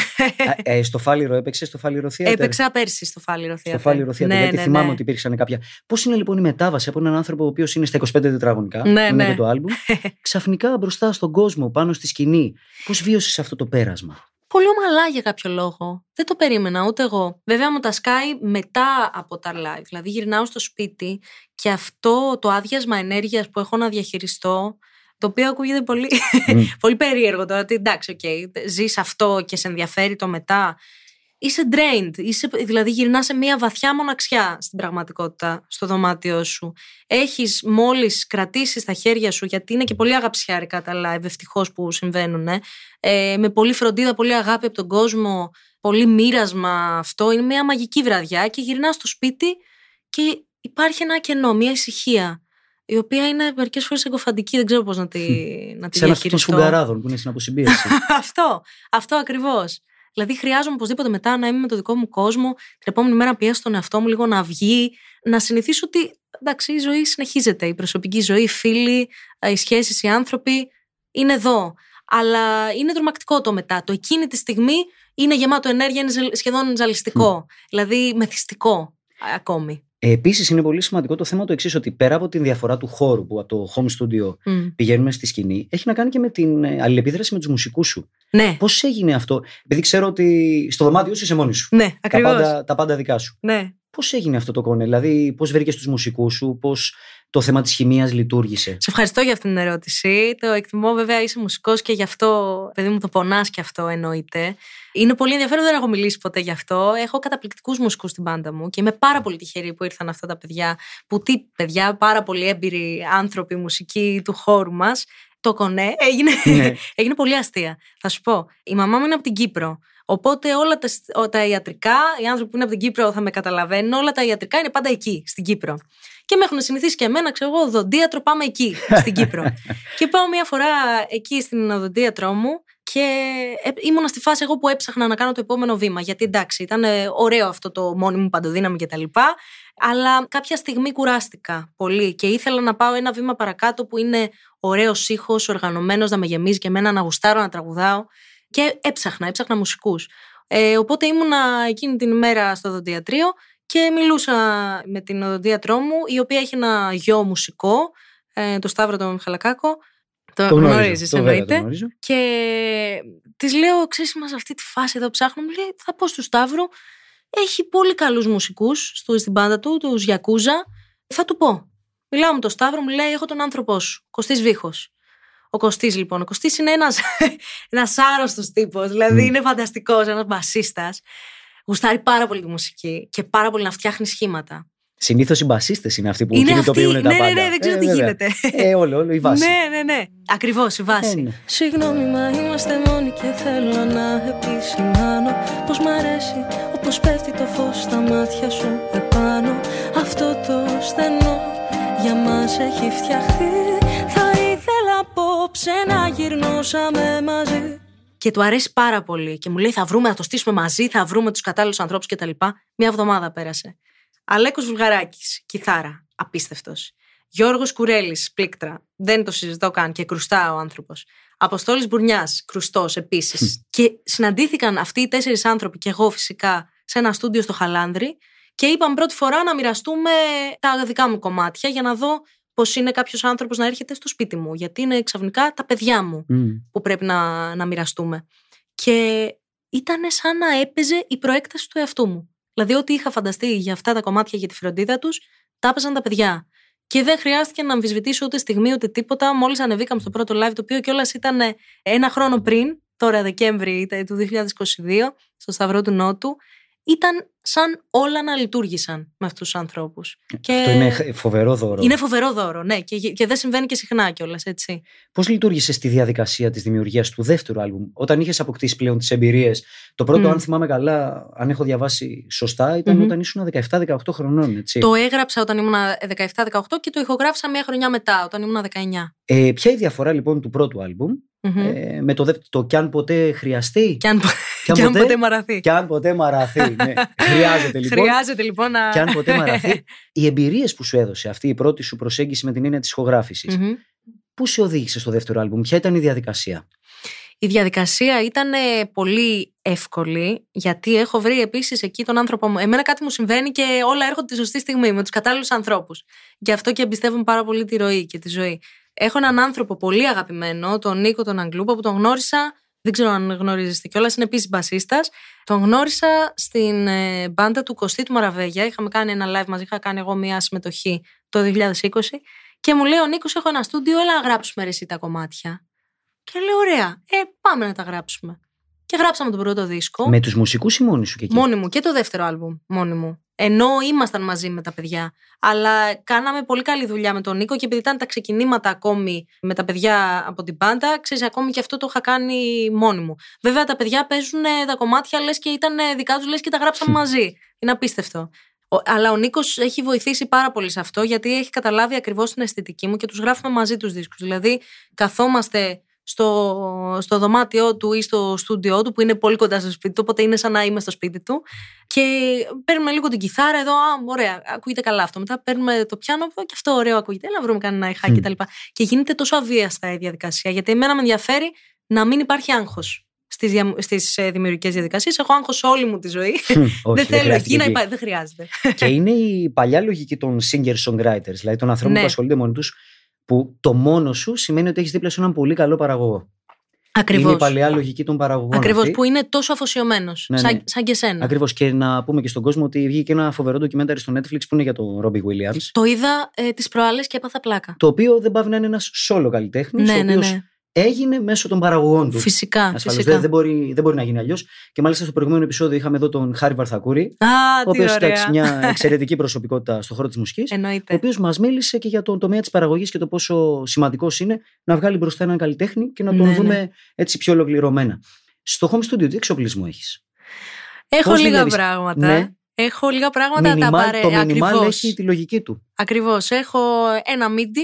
ε, ε, στο Φάληρο έπαιξε, στο Φάληρο Theater; Έπαιξα πέρσι στο Φάληρο Στο Theater. Φάληρο Theater. Ναι, γιατί ναι, θυμάμαι ναι. ότι υπήρξαν κάποια. Πώς είναι λοιπόν η μετάβαση από έναν άνθρωπο ο οποίος είναι στα 25 τετραγωνικά, Ναι, που είναι ναι. και το άλμπουμ, ξαφνικά μπροστά στον κόσμο, πάνω στη σκηνή. Πώς βίωσες αυτό το πέρασμα; Πολύ ομαλά για κάποιο λόγο. Δεν το περίμενα ούτε εγώ. Βέβαια μου τα σκάει μετά από τα live. Δηλαδή γυρνάω στο σπίτι και αυτό το άδειασμα ενέργειας που έχω να διαχειριστώ, το οποίο ακούγεται πολύ, Μμ. πολύ περίεργο τώρα. ότι Εντάξει, οκ, ζεις αυτό και σε ενδιαφέρει το μετά. Είσαι drained, είσαι, δηλαδή γυρνάς σε μια βαθιά μοναξιά στην πραγματικότητα στο δωμάτιό σου. Έχεις μόλις κρατήσεις στα χέρια σου, γιατί είναι και πολύ αγαπησιάρικα τα live, ευτυχώς που συμβαίνουν, ε, με πολύ φροντίδα, πολύ αγάπη από τον κόσμο, πολύ μοίρασμα αυτό. Είναι μια μαγική βραδιά και γυρνάς στο σπίτι και υπάρχει ένα κενό, μια ησυχία, η οποία είναι μερικές φορές εγκοφαντική, δεν ξέρω πώς να τη, να τη Σαν αυτό των διαχειριστώ. σφουγγαράδων που είναι στην αποσυμπίεση. αυτό, αυτό ακριβώς. Δηλαδή, χρειάζομαι οπωσδήποτε μετά να είμαι με το δικό μου κόσμο, την επόμενη μέρα να πιέσω τον εαυτό μου λίγο να βγει, να συνηθίσω ότι εντάξει, η ζωή συνεχίζεται. Η προσωπική ζωή, οι φίλοι, οι σχέσεις, οι άνθρωποι είναι εδώ. Αλλά είναι τρομακτικό το μετά. Το εκείνη τη στιγμή είναι γεμάτο ενέργεια, είναι ζελ- σχεδόν ζαλιστικό. Δηλαδή, μεθυστικό α, ακόμη. Ε, Επίσης, είναι πολύ σημαντικό το θέμα το εξής, ότι πέρα από την διαφορά του χώρου που από το home studio Μμ. πηγαίνουμε στη σκηνή, έχει να κάνει και με την ε, αλληλεπίδραση με τους μουσικούς σου. Ναι, Πώς έγινε αυτό, επειδή ξέρω ότι στο δωμάτιο σου είσαι μόνη σου. ναι, Τα ακριβώς. πάντα, τα πάντα δικά σου. Ναι. Πώς έγινε αυτό το κόνε, δηλαδή πώς βρήκες τους μουσικούς σου, πώς το θέμα της χημίας λειτουργήσε; Σε ευχαριστώ για αυτή την ερώτηση. Το εκτιμώ, βέβαια, είσαι μουσικός και γι' αυτό, παιδί μου, το πονάς και αυτό εννοείται. Είναι πολύ ενδιαφέρον, δεν έχω μιλήσει ποτέ γι' αυτό. Έχω καταπληκτικούς μουσικούς στην μπάντα μου και είμαι πάρα πολύ τυχερή που ήρθαν αυτά τα παιδιά. Που τι παιδιά, πάρα πολύ έμπειροι άνθρωποι μουσικοί του χώρου μας. Το κονέ έγινε, Ναι. έγινε πολύ αστεία. Θα σου πω, η μαμά μου είναι από την Κύπρο. Οπότε όλα τα, ο- τα ιατρικά, οι άνθρωποι που είναι από την Κύπρο θα με καταλαβαίνουν, όλα τα ιατρικά είναι πάντα εκεί, στην Κύπρο. Και με έχουν συνηθίσει και εμένα, ξέρω εγώ, οδοντίατρο, πάμε εκεί, στην Κύπρο. και πάω μια φορά εκεί στην οδοντίατρό μου και ε, ήμουνα στη φάση εγώ που έψαχνα να κάνω το επόμενο βήμα. Γιατί εντάξει, ήταν ε, ωραίο αυτό το μόνιμο μου παντοδύναμη κτλ. Αλλά κάποια στιγμή κουράστηκα πολύ και ήθελα να πάω ένα βήμα παρακάτω που είναι ωραίος ήχος, οργανωμένος, να με γεμίζει και εμένα να γουστάρω να τραγουδάω. Και έψαχνα, έψαχνα μουσικούς. Ε, οπότε ήμουνα εκείνη την ημέρα στο οδοντιατρίο και μιλούσα με την οδοντίατρό μου, η οποία έχει ένα γιο μουσικό, ε, το Σταύρο τον Μιχαλακάκο. Το, Το γνωρίζω. γνωρίζεις, το βέβαια το εννοείται. γνωρίζω. Και της λέω, ξέρεις, είμαστε σε αυτή τη φάση εδώ ψάχνω. Μου λέει, θα πω στο Σταύρο. Έχει πολύ καλούς μουσικούς στην μπάντα του, τους Γιακούζα. Θα του πω. Μιλάω με τον Σταύρο, μου λέει: Έχω τον άνθρωπό σου, Κωστής Βίχος. Ο Κωστής, λοιπόν. Ο Κωστής είναι ένας ένας άρρωστος τύπος. Δηλαδή Μμ. είναι φανταστικός, ένας μπασίστας. Γουστάρει πάρα πολύ τη μουσική και πάρα πολύ να φτιάχνει σχήματα. Συνήθως οι μπασίστες είναι αυτοί που είναι αυτοί. κινητοποιούν τα Ναι, πάντα. ναι, ναι, δεν ξέρω Ε, τι βέβαια. γίνεται. Ε, όλο, όλο, η βάση. Ναι, ναι, ναι. Ακριβώς η βάση. Ε, ναι. Συγγνώμη, μα είμαστε μόνοι και θέλω να επισημάνω Πως μ' αρέσει όπως πέφτει το φως στα μάτια σου επάνω Αυτό το στενό για μας έχει φτιαχτεί Θα ήθελα απόψε να γυρνούσαμε μαζί Και του αρέσει πάρα πολύ. Και μου λέει: Θα βρούμε, θα το στήσουμε μαζί, θα βρούμε τους κατάλληλους ανθρώπους κτλ. Μια εβδομάδα πέρασε. Αλέκος Βουλγαράκης, κιθάρα, απίστευτος. Γιώργος Κουρέλης, πλήκτρα. Δεν το συζητώ καν και κρουστά ο άνθρωπος. Αποστόλης Μπουρνιάς, κρουστός επίσης. και συναντήθηκαν αυτοί οι τέσσερις άνθρωποι και εγώ φυσικά σε ένα στούντιο στο Χαλάνδρη και είπαμε πρώτη φορά να μοιραστούμε τα δικά μου κομμάτια για να δω πώς είναι κάποιος άνθρωπος να έρχεται στο σπίτι μου. Γιατί είναι ξαφνικά τα παιδιά μου Μμ. που πρέπει να, να μοιραστούμε. Και ήταν σαν να έπαιζε η προέκταση του εαυτού μου. Δηλαδή, ό,τι είχα φανταστεί για αυτά τα κομμάτια για τη φροντίδα τους, τα έπαιζαν τα παιδιά. Και δεν χρειάστηκε να αμφισβητήσω ούτε στιγμή ούτε τίποτα. Μόλις ανεβήκαμε στο πρώτο live, το οποίο κιόλας ήταν ένα χρόνο πριν, τώρα Δεκέμβρη ήταν του 2022, στο Σταυρό του Νότου, ήταν σαν όλα να λειτουργήσαν με αυτούς τους ανθρώπους. Αυτό είναι χ- φοβερό δώρο. Είναι φοβερό δώρο, ναι, και, και δεν συμβαίνει και συχνά κιόλας, έτσι. Πώς λειτουργήσε στη διαδικασία της δημιουργίας του δεύτερου άλμπουμ, όταν είχες αποκτήσει πλέον τις εμπειρίες; Το πρώτο, Μμ. αν θυμάμαι καλά, αν έχω διαβάσει σωστά, ήταν Μμμ. όταν ήσουν 17-18 χρονών. Έτσι. Το έγραψα όταν ήμουν 17-18 και το ηχογράφησα μια χρονιά μετά, όταν ήμουν 19. Ε, ποια είναι η διαφορά λοιπόν του πρώτου άλμπουμ Μμμ. ε, με το δεύτερο, το κι αν ποτέ χρειαστεί; Και αν, Κι αν και αν ποτέ- ποτέ μαραθεί. Κι αν ποτέ μαραθεί. ναι. Χρειάζεται λοιπόν. Χρειάζεται λοιπόν να. Κι αν ποτέ μαραθεί. Οι εμπειρίες που σου έδωσε αυτή η πρώτη σου προσέγγιση με την έννοια της ηχογράφησης, Μμμ. πού σε οδήγησε στο δεύτερο άλμπουμ, ποια ήταν η διαδικασία; Η διαδικασία ήταν ε, πολύ εύκολη, γιατί έχω βρει επίσης εκεί τον άνθρωπο μου. Εμένα κάτι μου συμβαίνει και όλα έρχονται τη σωστή στιγμή, με τους κατάλληλους ανθρώπους. Γι' αυτό και εμπιστεύομαι πάρα πολύ τη ροή και τη ζωή. Έχω έναν άνθρωπο πολύ αγαπημένο, τον Νίκο τον Αγγλούπα, που τον γνώρισα. Δεν ξέρω αν γνωρίζετε κιόλας, είναι επίσης μπασίστας. Τον γνώρισα στην ε, μπάντα του Κωστή του Μαραβέγια. Είχαμε κάνει ένα live μαζί, είχα κάνει εγώ μια συμμετοχή το 2020. Και μου λέει ο Νίκος: Έχω ένα στούντιο, έλα να γράψουμε ρε εσύ τα κομμάτια. Και λέω: Ωραία, ε, πάμε να τα γράψουμε. Και γράψαμε τον πρώτο δίσκο. Με τους μουσικούς ή μόνοι σου και εκεί; Μόνοι μου και το δεύτερο άλμπουμ μόνοι μου. Ενώ ήμασταν μαζί με τα παιδιά. Αλλά κάναμε πολύ καλή δουλειά με τον Νίκο και επειδή ήταν τα ξεκινήματα ακόμη με τα παιδιά από την πάντα, ξέρεις, ακόμη και αυτό το είχα κάνει μόνη μου. Βέβαια, τα παιδιά παίζουν ε, τα κομμάτια λες και ήταν ε, δικά τους, λες και τα γράψαμε μαζί. Είναι απίστευτο. Ο- αλλά ο Νίκος έχει βοηθήσει πάρα πολύ σε αυτό γιατί έχει καταλάβει ακριβώς την αισθητική μου και τους γράφουμε μαζί τους δίσκους. Δηλαδή, καθόμαστε στο, στο δωμάτιό του ή στο στούντιό του που είναι πολύ κοντά στο σπίτι του, οπότε είναι σαν να είμαι στο σπίτι του. Και παίρνουμε λίγο την κιθάρα εδώ, α, ωραία, ακούγεται καλά αυτό. Μετά παίρνουμε το πιάνο, και αυτό ωραίο ακούγεται, έλα να βρούμε κανένα ηχάκι Μμ. κτλ. Και γίνεται τόσο αβίαστα η διαδικασία, γιατί εμένα με ενδιαφέρει να μην υπάρχει άγχος στις, δια, στις ε, δημιουργικές διαδικασίες. Έχω άγχος όλη μου τη ζωή. Όχι, δεν θέλω χρειάστηκε εκεί να εκεί. υπάρχει, δεν χρειάζεται. και είναι η παλιά λογική των singer-songwriters, δηλαδή των ανθρώπων Ναι. που ασχολούνται μόνοι τους, που το μόνο σου σημαίνει ότι έχεις δίπλα σου έναν πολύ καλό παραγωγό. Είναι η Ακριβώς. παλιά λογική των παραγωγών. Ακριβώς, αυτή. που είναι τόσο αφοσιωμένος, Ναι, σαν, ναι. σαν και σένα. Ακριβώς. Και να πούμε και στον κόσμο ότι βγήκε ένα φοβερό ντοκιμένταρι στο Netflix που είναι για τον Ρόμπι Williams. Το είδα ε, τις προάλλες και έπαθα πλάκα. Το οποίο δεν πάβει να είναι ένας solo καλλιτέχνης, ναι, ο ναι, οποίος ναι. Έγινε μέσω των παραγωγών του. Φυσικά, Ασφαλώς φυσικά. δεν, δεν, μπορεί, δεν μπορεί να γίνει αλλιώς. Και μάλιστα στο προηγούμενο επεισόδιο είχαμε εδώ τον Χάρη Βαρθακούρη, Α, ο τι οποίος ωραία. μια εξαιρετική προσωπικότητα στον χώρο της μουσικής. ο Εννοείται. οποίος μας μίλησε και για τον τομέα της παραγωγής και το πόσο σημαντικός είναι να βγάλει μπροστά έναν καλλιτέχνη και να τον Ναι, δούμε έτσι πιο ολοκληρωμένα. Στο home studio, τι εξοπλισμό έχεις; Έχω Πώς λίγα δουλεύεις; πράγματα. Ναι. Έχω λίγα πράγματα τα παρέ... το minimal Ακριβώς. έχει τη λογική του. Ακριβώς. Έχω ένα MIDI.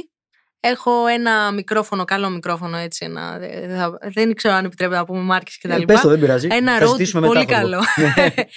Έχω ένα μικρόφωνο, καλό μικρόφωνο έτσι. Ένα, δεν θα- δεν ξέρω αν επιτρέπεται να πούμε μάρκες και τα Ε, λοιπά. πες το, δεν πειράζει. Ένα Θα road συζητήσουμε πολύ μετά, καλό. Φόβο.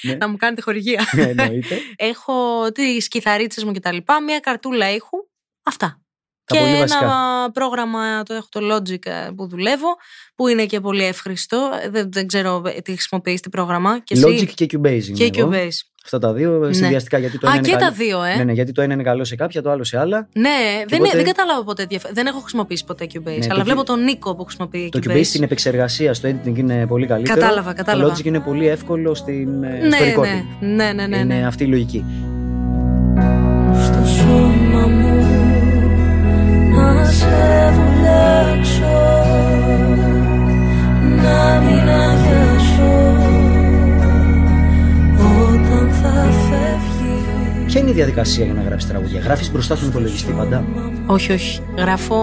ναι, να μου κάνετε χορηγία. ναι, εννοείται. Έχω τις κιθαρίτσες μου και τα λοιπά. Μία καρτούλα ήχου. Αυτά. Τα και πολύ ένα βασικά. πρόγραμμα, το έχω το Logic ε, που δουλεύω, που είναι και πολύ εύχριστο. Δεν, δεν ξέρω ε, τι χρησιμοποιείς τι πρόγραμμα. Και εσύ; Logic και Cubase. είναι και εγώ. Cubase. Αυτά τα δύο συνδυαστικά. Γιατί το Α, ένα και είναι τα καλό. δύο, ε. Ναι, ναι, γιατί το ένα είναι καλό σε κάποια, το άλλο σε άλλα. Ναι, δεν, οπότε- δεν κατάλαβα ποτέ. διαφο- Δεν έχω χρησιμοποιήσει ποτέ Cubase. Ναι, αλλά το βλέπω Cu- τον Νίκο που χρησιμοποιεί Το Cubase. Cubase στην επεξεργασία, στο editing είναι πολύ καλύτερο. Κατάλαβα, κατάλαβα. Το Logic είναι πολύ εύκολο στην, ε, στο ναι, recording. ναι, ναι, ναι, ναι, Είναι ναι. αυτή η λογική. στο σώμα μου να σε βουλέξω να μην αγιάσω Ποια είναι η διαδικασία για να γράψεις τραγούδια; Γράφεις μπροστά στον υπολογιστή πάντα; Όχι, όχι. Γράφω,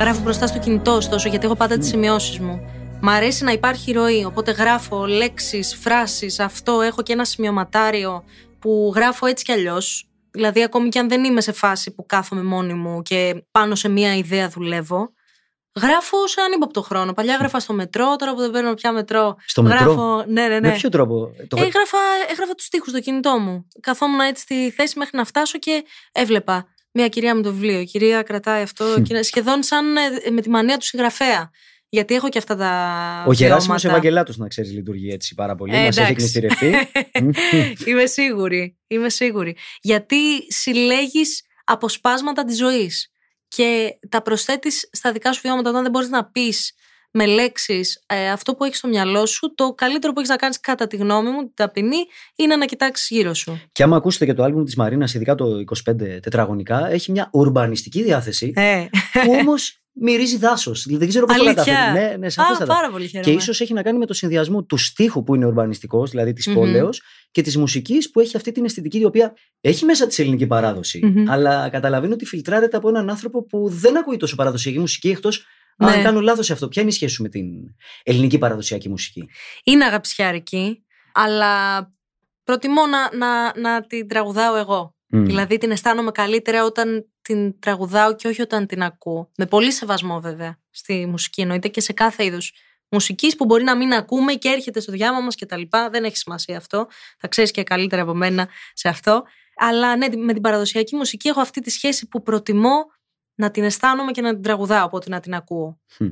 γράφω μπροστά στο κινητό, ωστόσο, γιατί έχω πάντα τις σημειώσεις μου. Μ' αρέσει να υπάρχει ροή, οπότε γράφω λέξεις, φράσεις, αυτό. Έχω και ένα σημειωματάριο που γράφω έτσι κι αλλιώς. Δηλαδή, ακόμη κι αν δεν είμαι σε φάση που κάθομαι μόνη μου και πάνω σε μία ιδέα δουλεύω, γράφω σε ανύποπτο χρόνο. Παλιά έγραφα στο μετρό, τώρα που δεν παίρνω πια μετρό. Στο μετρό; γράφω, Ναι, ναι, ναι. Με ποιο τρόπο; Το... Έγραφα, έγραφα τους στίχους στο κινητό μου. Καθόμουν έτσι στη θέση μέχρι να φτάσω και έβλεπα μια κυρία με το βιβλίο. Η κυρία κρατάει αυτό, και είναι σχεδόν σαν ε, με τη μανία του συγγραφέα. Γιατί έχω και αυτά τα. Ο Γεράσιμος βιώματα. Ευαγγελάτος, να ξέρεις, λειτουργεί έτσι πάρα πολύ. Ε, Μας έχει εντάξει. εκνηστηρευτεί. είμαι σίγουρη. Είμαι σίγουρη. Γιατί συλλέγεις αποσπάσματα της ζωής και τα προσθέτεις στα δικά σου βιώματα όταν δεν μπορείς να πεις με λέξεις αυτό που έχεις στο μυαλό σου. Το καλύτερο που έχεις να κάνεις, κατά τη γνώμη μου, την ταπεινή, είναι να κοιτάξεις γύρω σου. και άμα ακούσετε και το άλμπουμ της Μαρίνας, ειδικά το 25 τετραγωνικά, έχει μια ουρμπανιστική διάθεση Ε. που όμως μυρίζει δάσος. Δεν ξέρω πώς το Αλήθεια. καταφέρει. Ναι, ναι, Α, σαφέστατα. πάρα πολύ Και χαίρομαι. ίσως έχει να κάνει με το συνδυασμό του στίχου που είναι ουρμπανιστικός, δηλαδή της Μμμ. πόλεως, και της μουσικής που έχει αυτή την αισθητική, η οποία έχει μέσα της ελληνική παράδοση. Μμμ. Αλλά καταλαβαίνω ότι φιλτράρεται από έναν άνθρωπο που δεν ακούει τόσο παραδοσιακή μουσική, εκτός αν Ναι. κάνω λάθος σε αυτό. Ποια είναι η σχέση σου με την ελληνική παραδοσιακή μουσική; Είναι αγαπησιάρικη, αλλά προτιμώ να, να, να την τραγουδάω εγώ. Μμ. Δηλαδή την αισθάνομαι καλύτερα όταν την τραγουδάω και όχι όταν την ακούω. Με πολύ σεβασμό βέβαια στη μουσική εννοείται και σε κάθε είδους μουσικής που μπορεί να μην ακούμε και έρχεται στο διάμα μας και τα λοιπά. Δεν έχει σημασία αυτό. Θα ξέρεις και καλύτερα από μένα σε αυτό. Αλλά ναι, με την παραδοσιακή μουσική έχω αυτή τη σχέση που προτιμώ να την αισθάνομαι και να την τραγουδάω από ότι να την ακούω. Χμ.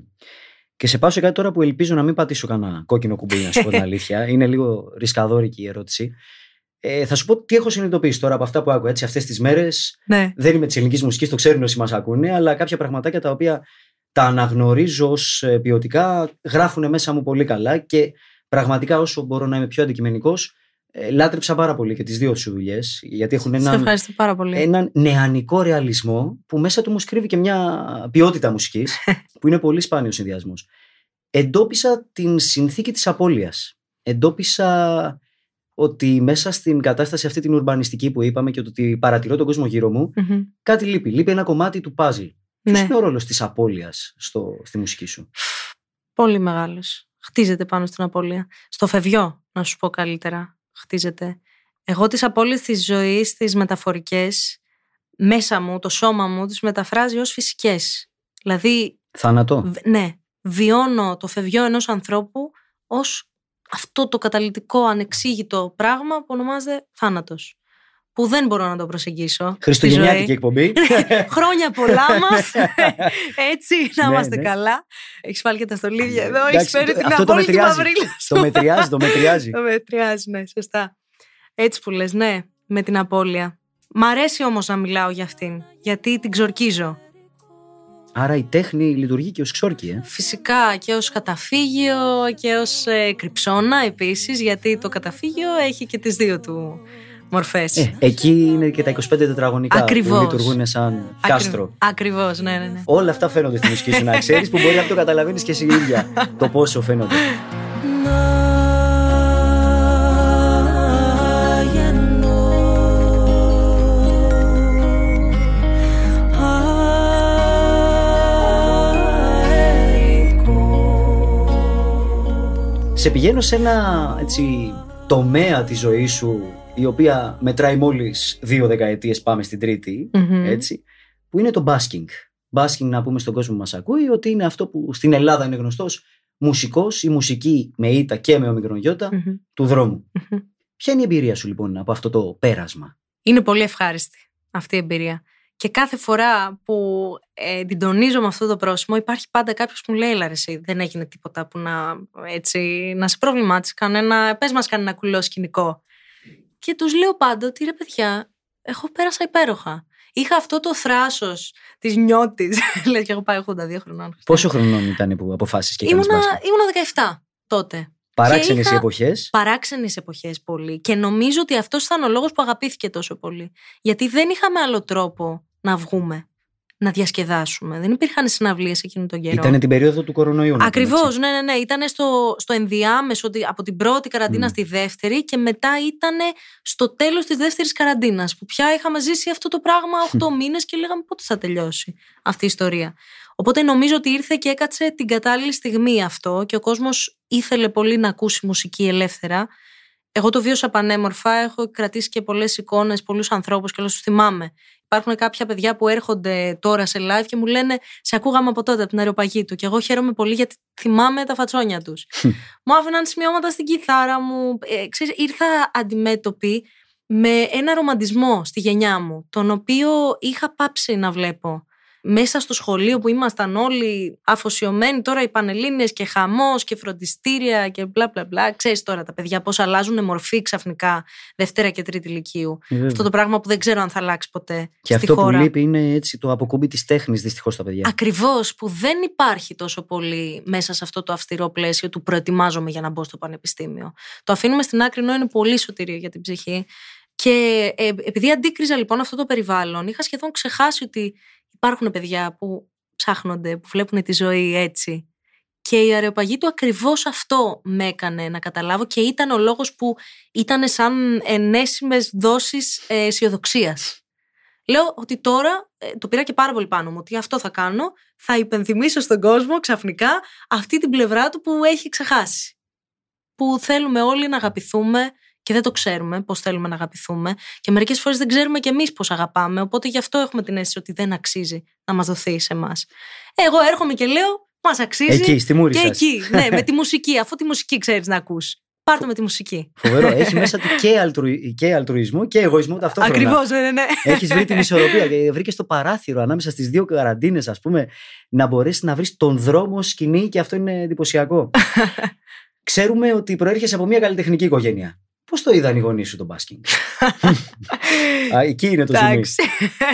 Και σε πάω σε κάτι τώρα που ελπίζω να μην πατήσω κανένα κόκκινο κουμπί, να σου πω την αλήθεια. Είναι λίγο ρισκαδόρικη η ερώτηση. Ε, θα σου πω τι έχω συνειδητοποιήσει τώρα από αυτά που άκουγα έτσι αυτές τις μέρες. Ναι. Δεν είμαι της ελληνικής μουσικής, το ξέρουν όσοι μας ακούνε, αλλά κάποια πραγματάκια τα οποία τα αναγνωρίζω ως ποιοτικά γράφουν μέσα μου πολύ καλά και πραγματικά όσο μπορώ να είμαι πιο αντικειμενικός, ε, λάτρεψα πάρα πολύ και τις δύο σου δουλειές, γιατί έχουν Σε έναν, ευχαριστώ πάρα πολύ. έναν νεανικό ρεαλισμό που μέσα του μου κρύβει και μια ποιότητα μουσικής, που είναι πολύ σπάνιος συνδυασμός. Εντόπισα την συνθήκη της απώλειας. Εντόπισα ότι μέσα στην κατάσταση αυτή την ουρμπανιστική που είπαμε και το ότι παρατηρώ τον κόσμο γύρω μου, Μμμ. κάτι λείπει. Λείπει ένα κομμάτι του παζλ. Ποιος Ναι. είναι ο ρόλος της απώλειας στη μουσική σου; Πολύ μεγάλος. Χτίζεται πάνω στην απώλεια. Στο φευγιό, να σου πω καλύτερα, χτίζεται. Εγώ τις απώλειες της ζωής, τις μεταφορικές, μέσα μου, το σώμα μου, τις μεταφράζει ως φυσικές. Δηλαδή, Θάνατο. β- ναι, βιώνω το φευγιό ενός ανθρώπου ως αυτό το καταλυτικό ανεξήγητο πράγμα που ονομάζεται θάνατος. Που δεν μπορώ να το προσεγγίσω. στη Χριστουγεννιάτικη ζωή. εκπομπή. Χρόνια πολλά μας. Έτσι, να Ναι, είμαστε ναι. καλά. Έχεις βάλει και τα στολίδια εδώ. Εντάξει, Έχει φέρει το- την αυτό το απόλυτη μετριάζει. μαυρίλα σου. το μετριάζει, το μετριάζει. Το μετριάζει, ναι, σωστά. Έτσι που λες, ναι, με την απώλεια. Μ' αρέσει όμως να μιλάω για αυτήν, γιατί την ξορκίζω. Άρα η τέχνη λειτουργεί και ως ξόρκι, ε. Φυσικά και ως καταφύγιο και ως ε, κρυψώνα επίσης, γιατί το καταφύγιο έχει και τις δύο του μορφές. Ε, εκεί είναι και τα 25 τετραγωνικά Ακριβώς. που λειτουργούν σαν κάστρο. Ακριβώς, ναι, ναι, ναι. Όλα αυτά φαίνονται στη μουσική σου, να ξέρεις που μπορεί να το καταλαβαίνεις και εσύ η ίδια το πόσο φαίνονται. Σε πηγαίνω σε ένα έτσι, τομέα της ζωής σου η οποία μετράει μόλις δύο δεκαετίες, πάμε στην τριτη Μμμ. έτσι, που είναι το basking. Basking, να πούμε στον κόσμο που μας ακούει, ότι είναι αυτό που στην Ελλάδα είναι γνωστός μουσικός ή μουσική με ήττα και με ομικρογιώτα Μμμ. του δρόμου. Μμμ. Ποια είναι η εμπειρία σου λοιπόν από αυτό το πέρασμα; Είναι πολύ ευχάριστη αυτή η εμπειρία. Και κάθε φορά που ε, την τονίζω με αυτό το πρόσημο, υπάρχει πάντα κάποιος που μου λέει: Έλα, ρε, εσύ, δεν έγινε τίποτα που να, έτσι, να σε προβλημάτισει κανένα. Πες μας κανένα κουλό σκηνικό. Και τους λέω πάντα ότι ρε, παιδιά, εγώ πέρασα υπέροχα. Είχα αυτό το θράσος της νιώτης. Λες και έχω πάει 82 χρονών. Πόσο χρονών ήταν που αποφάσισες και έκανες Ήμουνα, basking. ήμουνα 17 τότε. Παράξενες είχα- οι εποχές. Παράξενες εποχές πολύ. Και νομίζω ότι αυτός ήταν ο λόγος που αγαπήθηκε τόσο πολύ. Γιατί δεν είχαμε άλλο τρόπο να βγούμε, να διασκεδάσουμε. Δεν υπήρχαν συναυλίες εκείνο τον καιρό. Ήταν την περίοδο του κορονοϊού. να πούμε Ακριβώς, έτσι. ναι, ναι, ναι. Ήταν στο, στο ενδιάμεσο ότι από την πρώτη καραντίνα Μμ. στη δεύτερη και μετά ήταν στο τέλος της δεύτερης καραντίνας. Που πια είχαμε ζήσει αυτό το πράγμα 8 μήνες και λέγαμε πότε θα τελειώσει αυτή η ιστορία. Οπότε νομίζω ότι ήρθε και έκατσε την κατάλληλη στιγμή αυτό και ο κόσμος ήθελε πολύ να ακούσει μουσική ελεύθερα. Εγώ το βίωσα πανέμορφα. Έχω κρατήσει και πολλές εικόνες, πολλούς ανθρώπους και όλους τους θυμάμαι. Υπάρχουν κάποια παιδιά που έρχονται τώρα σε live και μου λένε Σε ακούγαμε από τότε, από την αεροπαγή του. Και εγώ χαίρομαι πολύ γιατί θυμάμαι τα φατσόνια τους. μου άφηναν σημειώματα στην κιθάρα μου. Ε, ξέρεις, ήρθα αντιμέτωπη με ένα ρομαντισμό στη γενιά μου, τον οποίο είχα πάψει να βλέπω μέσα στο σχολείο που ήμασταν όλοι αφοσιωμένοι τώρα οι Πανελλήνιες και χαμός και φροντιστήρια και μπλα μπλα μπλα. Ξέρεις τώρα τα παιδιά πώς αλλάζουν μορφή ξαφνικά Δευτέρα και Τρίτη Λυκείου. Ε, Αυτό το πράγμα που δεν ξέρω αν θα αλλάξει ποτέ Και στη αυτό χώρα. που λείπει είναι έτσι το αποκούμπι της τέχνης δυστυχώς στα παιδιά. Ακριβώς που δεν υπάρχει τόσο πολύ μέσα σε αυτό το αυστηρό πλαίσιο του προετοιμάζομαι για να μπω στο πανεπιστήμιο. Το αφήνουμε στην άκρη ενώ είναι πολύ σωτήριο για την ψυχή. Και ε, επειδή αντίκριζα λοιπόν αυτό το περιβάλλον, είχα σχεδόν ξεχάσει ότι υπάρχουν παιδιά που ψάχνονται, που βλέπουν τη ζωή έτσι. Και η αρεοπαγή του ακριβώς αυτό με έκανε να καταλάβω και ήταν ο λόγος που ήταν σαν ενέσιμες δόσεις ε, αισιοδοξίας. Λέω ότι τώρα ε, το πήρα και πάρα πολύ πάνω μου ότι αυτό θα κάνω, θα υπενθυμίσω στον κόσμο ξαφνικά αυτή την πλευρά του που έχει ξεχάσει. Που θέλουμε όλοι να αγαπηθούμε και δεν το ξέρουμε πώς θέλουμε να αγαπηθούμε και μερικές φορές δεν ξέρουμε κι εμείς πώς αγαπάμε οπότε γι' αυτό έχουμε την αίσθηση ότι δεν αξίζει να μας δοθεί σε εμάς. Εγώ έρχομαι και λέω μας αξίζει Εκεί, στη μούρη και σας. εκεί, ναι, με τη μουσική, αφού τη μουσική ξέρεις να ακούς. Πάρ' το με τη μουσική. Φοβερό. Έχει μέσα του και, αλτρου... και αλτρουισμό και εγωισμό ταυτόχρονα. Ακριβώς, ναι, ναι, ναι. Έχεις βρει την ισορροπία και βρήκες το παράθυρο ανάμεσα στις δύο καραντίνες, ας πούμε, να μπορέσει να βρεις τον δρόμο σκηνή και αυτό είναι εντυπωσιακό. Ξέρουμε ότι προέρχεσαι από μια καλλιτεχνική οικογένεια. Πώς το είδαν οι γονείς σου το μπάσκινγκ; Α, εκεί είναι το ζουμί. Εντάξει.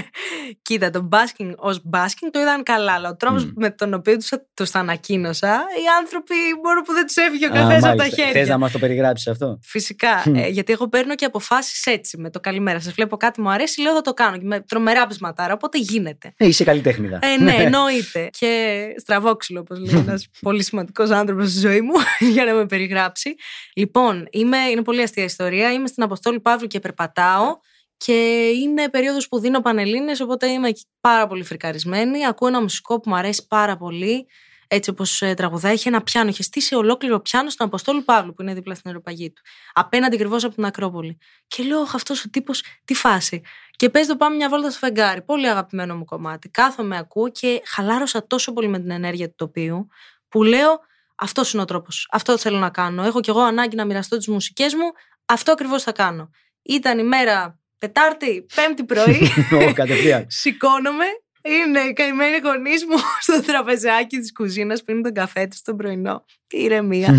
Κοίτα, το μπάσκινγκ ως μπάσκινγκ το είδαν καλά, αλλά ο τρόπος Μμ. με τον οποίο τους τους τα ανακοίνωσα, οι άνθρωποι μόνο που δεν τους έφυγε ο καθένας από τα χέρια. Θες να μας το περιγράψεις αυτό; Φυσικά. Μμ. Ε, γιατί εγώ παίρνω και αποφάσεις έτσι με το καλημέρα. Σας βλέπω κάτι μου αρέσει, λέω θα το κάνω. Και με τρομερά πεισματάρα, οπότε γίνεται. Ε, είσαι καλλιτέχνηδα. Ε, ναι, εννοείται. και στραβόξυλο, όπως λέει ένας πολύ σημαντικός άνθρωπος στη ζωή μου, για να με περιγράψει. Λοιπόν, είμαι, είναι πολύ αστεία ιστορία. Είμαι στην Αποστόλη Παύλου και περπατάω. Και είναι περίοδος που δίνω πανελλήνες, οπότε είμαι εκεί πάρα πολύ φρικαρισμένη. Ακούω ένα μουσικό που μου αρέσει πάρα πολύ, έτσι όπως τραγουδάει. Έχει ένα πιάνο, είχε στήσει ολόκληρο πιάνο στον Αποστόλου Παύλου, που είναι δίπλα στην αεροπαγή του. Απέναντι ακριβώς από την Ακρόπολη. Και λέω, αυτός ο τύπος, τι φάση. Και παίζει το πάμε μια βόλτα στο φεγγάρι. Πολύ αγαπημένο μου κομμάτι. Κάθομαι, ακούω και χαλάρωσα τόσο πολύ με την ενέργεια του τοπίου, που λέω, αυτός είναι ο τρόπος. Αυτό θέλω να κάνω. Έχω κι εγώ ανάγκη να μοιραστώ τις μουσικές μου. Αυτό ακριβώς θα κάνω. Ήταν η μέρα Τετάρτη, Πέμπτη πρωί. Ω, κατευθείαν. Σηκώνομαι. Είναι οι καημένοι γονείς μου στο τραπεζάκι της κουζίνας, πίνουν τον καφέ τους τον πρωινό. Ηρεμία.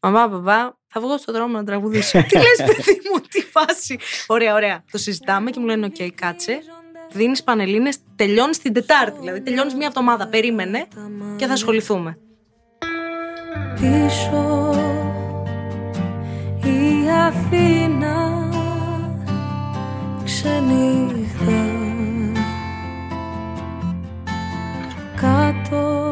Μαμά, μπαμπά, θα βγω στον δρόμο να τραγουδήσω. τι λες, παιδί μου, τι φάση. Ωραία, ωραία. Το συζητάμε και μου λένε: Οκ, κάτσε. Δίνεις πανελλήνιες, τελειώνεις την Τετάρτη. Δηλαδή, τελειώνεις μία εβδομάδα. Περίμενε και θα ασχοληθούμε. πίσω η Αθήνα ξενύχτα κάτω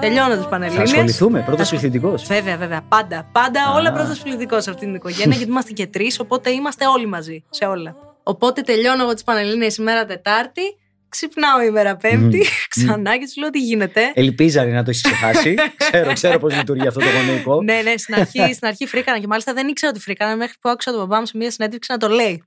Τελειώνω τι Θα πανελίνε. ασχοληθούμε. Πρώτος πληθυντικό. Βέβαια, βέβαια. Πάντα. Πάντα Α. όλα πρώτος πληθυντικό σε αυτήν την οικογένεια, γιατί είμαστε και τρεις, οπότε είμαστε όλοι μαζί σε όλα. Οπότε τελειώνω εγώ τις Πανελλήνιε ημέρα Τετάρτη, ξυπνάω ημέρα Πέμπτη, ξανά και του λέω τι γίνεται. Ελπίζανε να το έχεις ξεχάσει. ξέρω, ξέρω πώς λειτουργεί αυτό το γονεϊκό. ναι, ναι, στην αρχή, στην αρχή φρίκανα και μάλιστα δεν ήξερα ότι φρίκανα μέχρι που άκουσα τον μπαμπά μου σε μια συνέντευξη να το λέει.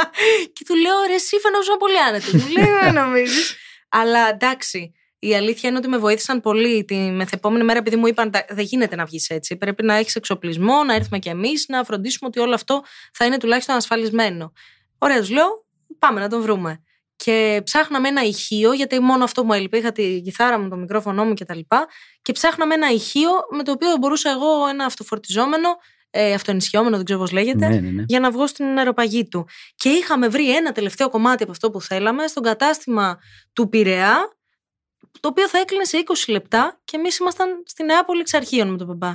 και του λέω, ρε, εσύ φαινόταν πολύ άνετο. Μου λέει, «Ε, νομίζεις. Αλλά εντάξει, η αλήθεια είναι ότι με βοήθησαν πολύ τη μεθεπόμενη μέρα, επειδή μου είπαν «Τα- δεν γίνεται να βγεις έτσι. Πρέπει να έχεις εξοπλισμό, να έρθουμε κι εμείς, να φροντίσουμε ότι όλο αυτό θα είναι τουλάχιστον ασφαλισμένο. Ωραία, τους λέω, πάμε να τον βρούμε. Και ψάχναμε ένα ηχείο, γιατί μόνο αυτό μου έλειπε. Είχα τη κιθάρα μου, το μικρόφωνο μου κτλ. Και ψάχναμε ένα ηχείο με το οποίο μπορούσα εγώ ένα αυτοφορτιζόμενο, ε, αυτοενισχυόμενο, δεν ξέρω πώς λέγεται, Ναι, ναι, ναι. για να βγω στην αεροπαγή του. Και είχαμε βρει ένα τελευταίο κομμάτι από αυτό που θέλαμε στον κατάστημα του Πειραιά, το οποίο θα έκλεινε σε 20 λεπτά και εμείς ήμασταν στη Νεάπολη εξ αρχείων με τον μπαμπά.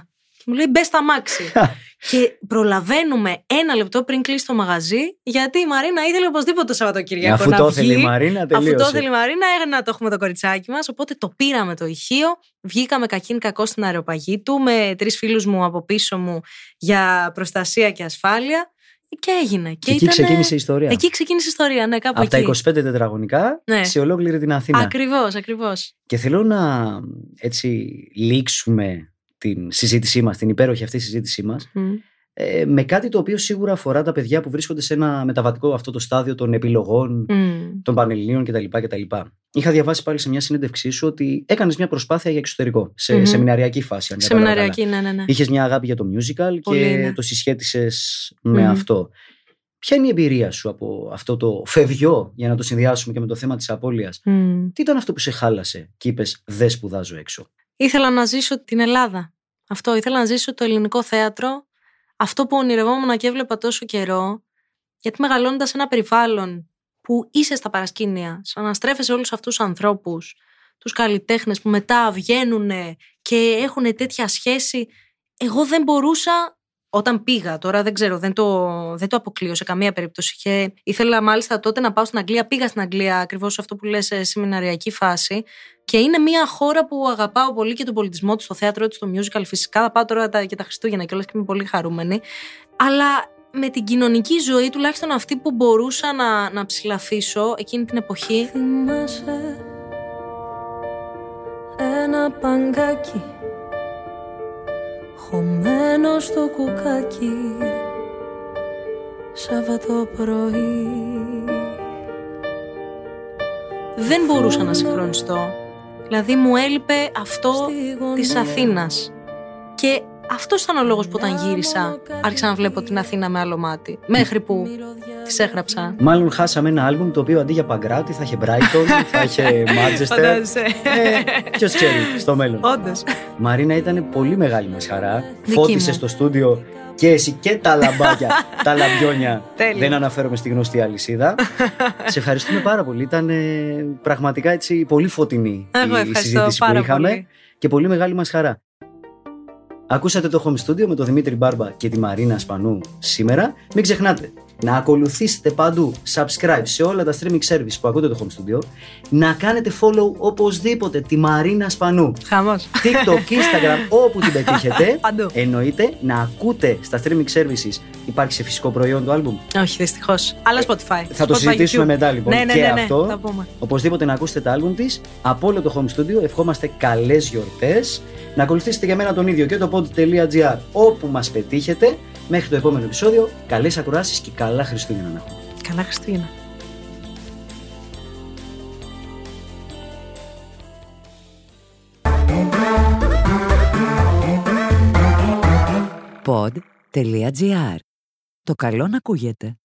Και μου λέει μπες στα μάξι. και προλαβαίνουμε ένα λεπτό πριν κλείσει το μαγαζί, γιατί η Μαρίνα ήθελε οπωσδήποτε το Σαββατοκύριακο Αφού να το βγει. ήθελε η Μαρίνα, Αφού το τελείωσε. ήθελε η Μαρίνα, έγινε να το έχουμε το κοριτσάκι μας. Οπότε το πήραμε το ηχείο. Βγήκαμε κακήν κακό στην αεροπαγή του με τρεις φίλους μου από πίσω μου για προστασία και ασφάλεια. Και έγινε. Και εκεί ήτανε- ξεκίνησε η ιστορία. Εκεί ξεκίνησε η ιστορία, ναι, κάπου Από τα εκεί. 25 τετραγωνικά Ναι. σε ολόκληρη την Αθήνα. Ακριβώς, ακριβώς. Και θέλω να έτσι λήξουμε την συζήτησή μας, την υπέροχη αυτή συζήτησή μας, ε, με κάτι το οποίο σίγουρα αφορά τα παιδιά που βρίσκονται σε ένα μεταβατικό αυτό το στάδιο των επιλογών, των πανελληνίων κτλ. κτλ. Είχα διαβάσει πάλι σε μια συνέντευξή σου ότι έκανες μια προσπάθεια για εξωτερικό, σε Μμμ. σεμιναριακή φάση. Αν κατάλαβα καλά. Σεμιναριακή, ναι, ναι. ναι. Είχες μια αγάπη για το musical Πολύ, και ναι. το συσχέτισες με Μμμ. αυτό. Ποια είναι η εμπειρία σου από αυτό το φευγιό, για να το συνδυάσουμε και με το θέμα της απώλειας; Μμ. Τι ήταν αυτό που σε χάλασε και είπες Δεν σπουδάζω έξω. Ήθελα να ζήσω την Ελλάδα. Αυτό, ήθελα να ζήσω το ελληνικό θέατρο. Αυτό που ονειρευόμουν και έβλεπα τόσο καιρό. Γιατί μεγαλώνοντα σε ένα περιβάλλον που είσαι στα παρασκήνια, σαν να στρέφεσαι όλους αυτούς τους ανθρώπους, τους καλλιτέχνες που μετά βγαίνουν και έχουν τέτοια σχέση. Εγώ δεν μπορούσα όταν πήγα, τώρα δεν ξέρω, δεν το, δεν το αποκλείω σε καμία περίπτωση. Και ήθελα μάλιστα τότε να πάω στην Αγγλία. Πήγα στην Αγγλία ακριβώς αυτό που λες σε σεμιναριακή φάση. Και είναι μια χώρα που αγαπάω πολύ και τον πολιτισμό του, το θέατρο του, το musical. Φυσικά θα πάω τώρα τα, και τα Χριστούγεννα και όλα και είμαι πολύ χαρούμενη. Αλλά με την κοινωνική ζωή, τουλάχιστον αυτή που μπορούσα να, να ψηλαφίσω εκείνη την εποχή, Θυμάσαι ένα παγκάκι χωμένο στο κουκάκι Σάββατο πρωί δεν μπορούσα να συγχρονιστώ. Δηλαδή μου έλειπε αυτό Στη γωνία. της Αθήνας. Και αυτός ήταν ο λόγος που όταν γύρισα άρχισα να βλέπω την Αθήνα με άλλο μάτι. Μέχρι που τις έγραψα. Μάλλον χάσαμε ένα άλμπουμ το οποίο αντί για Παγκράτη θα είχε Brighton, θα είχε Manchester. Φαντάζεσαι. ε, Ποιος ξέρει στο μέλλον. Όντως. Μαρίνα ήταν πολύ μεγάλη μας χαρά. Δική Φώτισε μου. στο στούντιο και εσύ και τα λαμπάκια, τα λαμπιόνια. Τέλεια. Δεν αναφέρομαι στη γνωστή αλυσίδα. Σε ευχαριστούμε πάρα πολύ. Ήταν ε, πραγματικά έτσι πολύ φωτεινή Εγώ η ευχαριστώ συζήτηση πάρα που είχαμε πολύ. και πολύ μεγάλη μας χαρά. Ακούσατε το Home Studio με τον Δημήτρη Μπάρμπα και τη Μαρίνα Σπανού σήμερα. Μην ξεχνάτε να ακολουθήσετε παντού, subscribe σε όλα τα streaming service που ακούτε το Home Studio, να κάνετε follow οπωσδήποτε τη Μαρίνα Σπανού. Χαμός. TikTok, Instagram, όπου την πετύχετε. Παντού. Εννοείται να ακούτε στα streaming services. Υπάρχει σε φυσικό προϊόν το album. Όχι, δυστυχώς. Αλλά Spotify. Θα το Spotify, συζητήσουμε YouTube. μετά λοιπόν Ναι, ναι, και ναι, ναι, αυτό. Θα πούμε. Οπωσδήποτε να ακούσετε τα άλμπουμ της από όλο το Home Studio. Ευχόμαστε καλές γιορτές. Να ακολουθήσετε για μένα τον ίδιο και το pod.gr όπου μας πετύχετε. Μέχρι το επόμενο επεισόδιο, καλές ακουράσεις και καλά Χριστούγεννα να έχουμε. Καλά Χριστούγεννα. Pod.gr. Το καλό να ακούγεται.